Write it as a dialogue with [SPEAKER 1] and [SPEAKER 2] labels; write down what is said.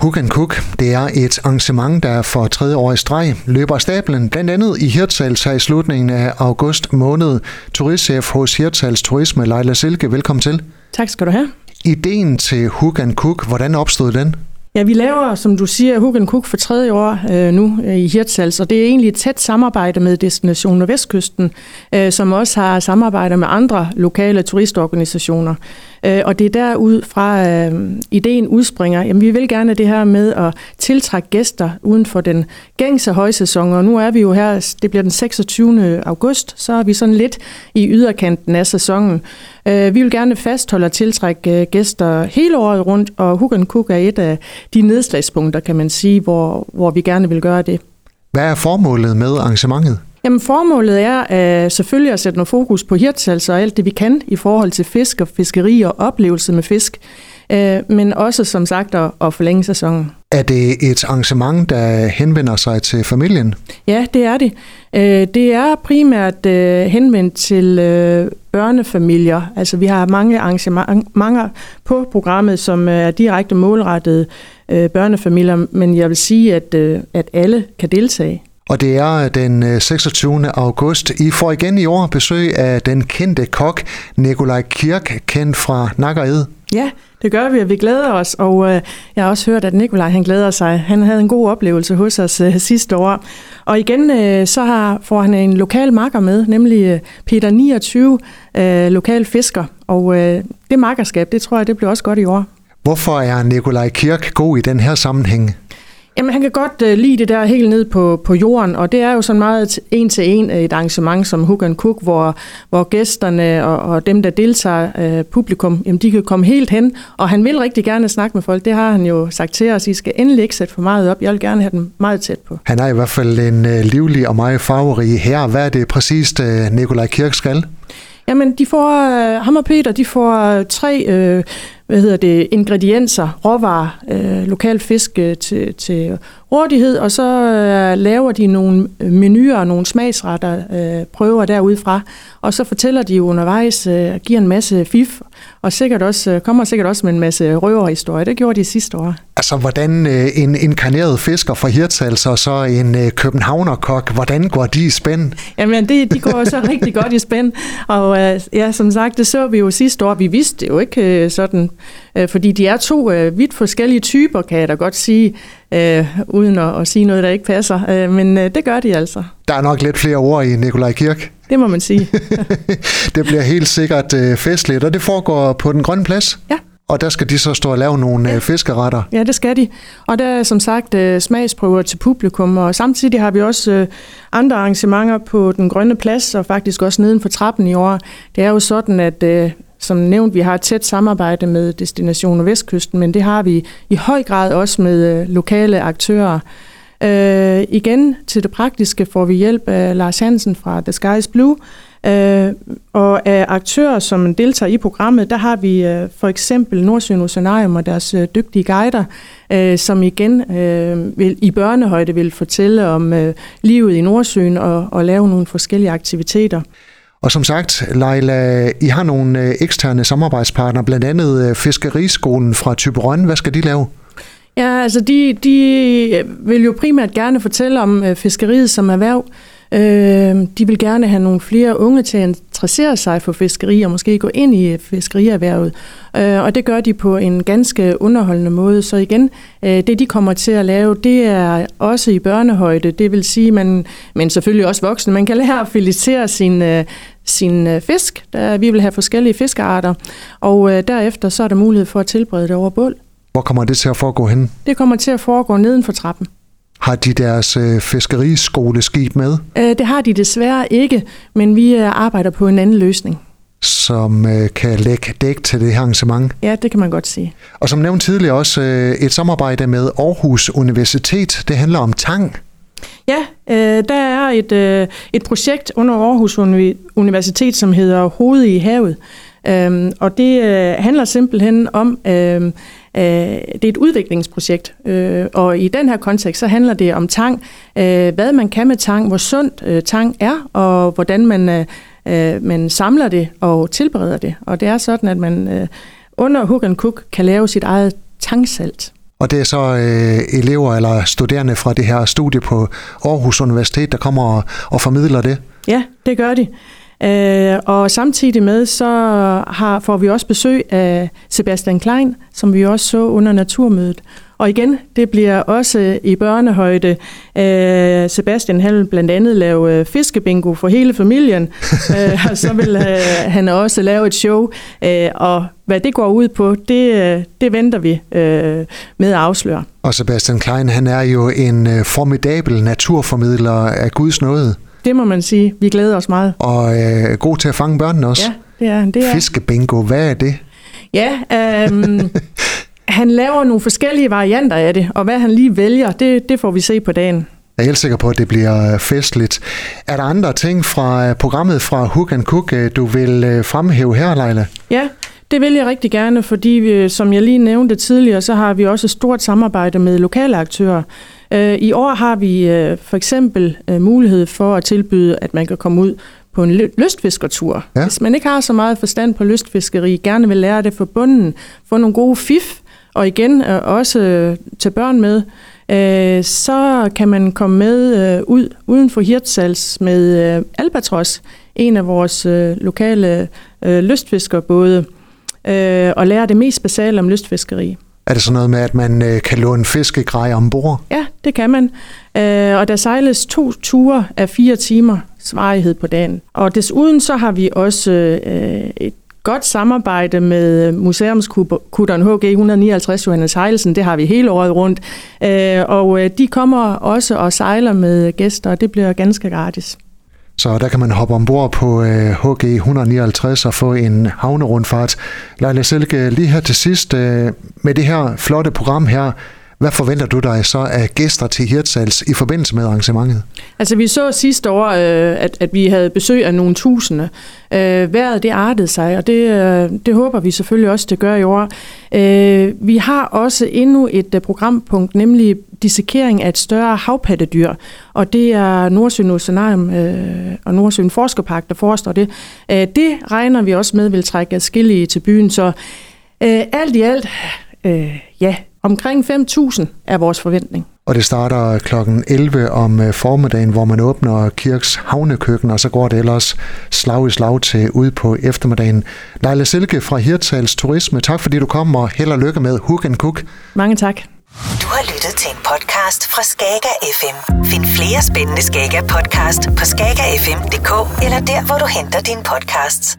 [SPEAKER 1] Hook and Cook, det er et arrangement, der for tredje år i streg løber stablen, blandt andet i Hirtshals her i slutningen af august måned. Turistchef hos Hirtshals Turisme, Leila Silke, velkommen til.
[SPEAKER 2] Tak skal du have.
[SPEAKER 1] Ideen til Hook and Cook, hvordan opstod den?
[SPEAKER 2] Ja, vi laver, som du siger, Hook and Cook for tredje år øh, nu øh, i Hirtshals, og det er egentlig et tæt samarbejde med Destination Nordvestkysten, øh, som også har samarbejder med andre lokale turistorganisationer. Øh, og det er derud fra øh, ideen udspringer, jamen vi vil gerne det her med at tiltrække gæster uden for den gængse højsæson, og nu er vi jo her, det bliver den 26. august, så er vi sådan lidt i yderkanten af sæsonen. Øh, vi vil gerne fastholde og tiltrække øh, gæster hele året rundt, og Hook Cook er et af de nedslagspunkter, kan man sige, hvor, hvor vi gerne vil gøre det.
[SPEAKER 1] Hvad er formålet med arrangementet?
[SPEAKER 2] Jamen formålet er uh, selvfølgelig at sætte noget fokus på hirtshals og alt det, vi kan i forhold til fisk og fiskeri og oplevelse med fisk, uh, men også som sagt at, at forlænge sæsonen.
[SPEAKER 1] Er det et arrangement, der henvender sig til familien?
[SPEAKER 2] Ja, det er det. Uh, det er primært uh, henvendt til uh, børnefamilier. Altså vi har mange arrangementer på programmet, som er direkte målrettet uh, børnefamilier, men jeg vil sige, at, uh, at alle kan deltage
[SPEAKER 1] og det er den 26. Øh, august. I får igen i år besøg af den kendte kok Nikolaj Kirk, kendt fra Nakkered.
[SPEAKER 2] Ja, det gør vi, og vi glæder os, og øh, jeg har også hørt, at Nikolaj han glæder sig. Han havde en god oplevelse hos os øh, sidste år. Og igen, øh, så har, får han en lokal makker med, nemlig øh, Peter 29, øh, lokal fisker. Og øh, det makkerskab, det tror jeg, det bliver også godt i år.
[SPEAKER 1] Hvorfor er Nikolaj Kirk god i den her sammenhæng?
[SPEAKER 2] Jamen, han kan godt uh, lide det der helt ned på, på jorden, og det er jo sådan meget en til en et arrangement som Hook and Cook, hvor, hvor gæsterne og, og dem, der deltager, uh, publikum, jamen, de kan komme helt hen, og han vil rigtig gerne snakke med folk. Det har han jo sagt til os, I skal endelig ikke sætte for meget op. Jeg vil gerne have dem meget tæt på.
[SPEAKER 1] Han er i hvert fald en uh, livlig og meget farverig her. Hvad er det præcist, uh, Nikolaj Kirk skal?
[SPEAKER 2] Jamen, de får, uh, ham og Peter, de får uh, tre uh, hvad hedder det, ingredienser, råvarer, øh, lokal fisk øh, til, til rådighed, og så uh, laver de nogle menuer og nogle smagsretter, uh, prøver derudfra, og så fortæller de undervejs, uh, giver en masse fif, og sikkert også, uh, kommer sikkert også med en masse røverhistorier. Det gjorde de sidste år.
[SPEAKER 1] Altså, hvordan uh, en inkarneret fisker fra Hirtshals og så en uh, københavnerkok, hvordan går de i spænd?
[SPEAKER 2] Jamen, det, de går så rigtig godt i spænd, og uh, ja, som sagt, det så vi jo sidste år. Vi vidste det jo ikke uh, sådan, uh, fordi de er to uh, vidt forskellige typer, kan jeg da godt sige øh, uden at, at sige noget, der ikke passer. Øh, men øh, det gør de altså.
[SPEAKER 1] Der er nok lidt flere ord i Nikolaj Kirk.
[SPEAKER 2] Det må man sige.
[SPEAKER 1] det bliver helt sikkert øh, festligt, og det foregår på den grønne plads.
[SPEAKER 2] Ja.
[SPEAKER 1] Og der skal de så stå og lave nogle ja. Øh, fiskeretter.
[SPEAKER 2] Ja, det skal de. Og der er som sagt øh, smagsprøver til publikum, og samtidig har vi også øh, andre arrangementer på den grønne plads, og faktisk også neden for trappen i år. Det er jo sådan, at som nævnt, vi har et tæt samarbejde med Destination Vestkysten, men det har vi i høj grad også med øh, lokale aktører. Øh, igen til det praktiske får vi hjælp af Lars Hansen fra The Sky is Blue, øh, og af aktører, som deltager i programmet, der har vi øh, for eksempel Nordsjøen Oceanarium og deres øh, dygtige guider, øh, som igen øh, vil, i børnehøjde vil fortælle om øh, livet i Nordsøen og, og lave nogle forskellige aktiviteter.
[SPEAKER 1] Og som sagt, Leila, I har nogle øh, eksterne samarbejdspartnere, blandt andet øh, Fiskeriskolen fra Typerøn. Hvad skal de lave?
[SPEAKER 2] Ja, altså de, de vil jo primært gerne fortælle om øh, fiskeriet som erhverv. de vil gerne have nogle flere unge til at interessere sig for fiskeri og måske gå ind i fiskerierhvervet. og det gør de på en ganske underholdende måde. Så igen, det de kommer til at lave, det er også i børnehøjde. Det vil sige, man, men selvfølgelig også voksne. Man kan lære at filetere sin, sin øh, fisk. Der, vi vil have forskellige fiskearter, og øh, derefter så er der mulighed for at tilberede det over bål.
[SPEAKER 1] Hvor kommer det til at foregå hen?
[SPEAKER 2] Det kommer til at foregå neden for trappen.
[SPEAKER 1] Har de deres øh, fiskeriskoleskib med?
[SPEAKER 2] Øh, det har de desværre ikke, men vi øh, arbejder på en anden løsning.
[SPEAKER 1] Som øh, kan lægge dæk til det her arrangement?
[SPEAKER 2] Ja, det kan man godt sige.
[SPEAKER 1] Og som nævnt tidligere også øh, et samarbejde med Aarhus Universitet. Det handler om tang.
[SPEAKER 2] Ja, øh, der er et, øh, et projekt under Aarhus Universitet, som hedder Hoved i havet. Øhm, og det øh, handler simpelthen om, øh, øh, det er et udviklingsprojekt, øh, og i den her kontekst, så handler det om tang, øh, hvad man kan med tang, hvor sundt øh, tang er, og hvordan man, øh, øh man samler det og tilbereder det. Og det er sådan, at man øh, under Hook and Cook kan lave sit eget tangsalt.
[SPEAKER 1] Og det er så øh, elever eller studerende fra det her studie på Aarhus Universitet, der kommer og, og formidler det?
[SPEAKER 2] Ja, det gør de. Øh, og samtidig med, så har, får vi også besøg af Sebastian Klein, som vi også så under naturmødet. Og igen, det bliver også i børnehøjde. Øh, Sebastian han vil blandt andet lave øh, fiskebingo for hele familien, øh, og så vil øh, han også lave et show. Øh, og hvad det går ud på, det, øh, det venter vi øh, med at afsløre.
[SPEAKER 1] Og Sebastian Klein, han er jo en øh, formidabel naturformidler af Guds nåde.
[SPEAKER 2] Det må man sige. Vi glæder os meget.
[SPEAKER 1] Og øh, god til at fange børnene også.
[SPEAKER 2] Ja, det er det. Er.
[SPEAKER 1] Fiskebingo, hvad er det?
[SPEAKER 2] Ja, øhm, han laver nogle forskellige varianter af det, og hvad han lige vælger, det, det får vi se på dagen.
[SPEAKER 1] Jeg er helt sikker på, at det bliver festligt. Er der andre ting fra øh, programmet fra Hook and Cook, øh, du vil øh, fremhæve her, Leila?
[SPEAKER 2] Ja, det vil jeg rigtig gerne, fordi vi, som jeg lige nævnte tidligere, så har vi også et stort samarbejde med lokale aktører. I år har vi for eksempel mulighed for at tilbyde, at man kan komme ud på en lystfiskertur. Ja. Hvis man ikke har så meget forstand på lystfiskeri, gerne vil lære det for bunden, få nogle gode fif, og igen øh, også øh, til børn med, øh, så kan man komme med øh, ud uden for Hirtshals med øh, Albatros, en af vores øh, lokale øh, lystfiskerbåde, øh, og lære det mest basale om lystfiskeri.
[SPEAKER 1] Er det sådan noget med, at man øh, kan låne fiskegrej ombord?
[SPEAKER 2] Ja, det kan man. Øh, og der sejles to ture af fire timer svarighed på dagen. Og desuden så har vi også øh, et godt samarbejde med museumskutteren HG 159 Johannes Heilsen. Det har vi hele året rundt. Øh, og øh, de kommer også og sejler med gæster, og det bliver ganske gratis.
[SPEAKER 1] Så der kan man hoppe ombord på øh, HG 159 og få en havnerundfart. Leila Silke, lige her til sidst, øh, med det her flotte program her, hvad forventer du dig så af gæster til Hirtshals i forbindelse med arrangementet?
[SPEAKER 2] Altså vi så sidste år, øh, at, at vi havde besøg af nogle tusinde. Øh, vejret det artede sig, og det, øh, det håber vi selvfølgelig også, det gør i år. Øh, vi har også endnu et øh, programpunkt, nemlig dissekering af et større havpattedyr, og det er Nordsøen Oceanarium og Nordsøen Forskerpark, der forestår det. Det regner vi også med vil trække adskillige til byen, så alt i alt, ja, Omkring 5.000 er vores forventning.
[SPEAKER 1] Og det starter kl. 11 om øh, formiddagen, hvor man åbner Kirks havnekøkken, og så går det ellers slag i slag til ud på eftermiddagen. Leila Silke fra Hirtals Turisme, tak fordi du kom, og held og lykke med Hook and Cook.
[SPEAKER 2] Mange tak.
[SPEAKER 3] Du har lyttet til en podcast fra Skager FM. Find flere spændende Skager podcast på skagerfm.dk eller der, hvor du henter dine podcasts.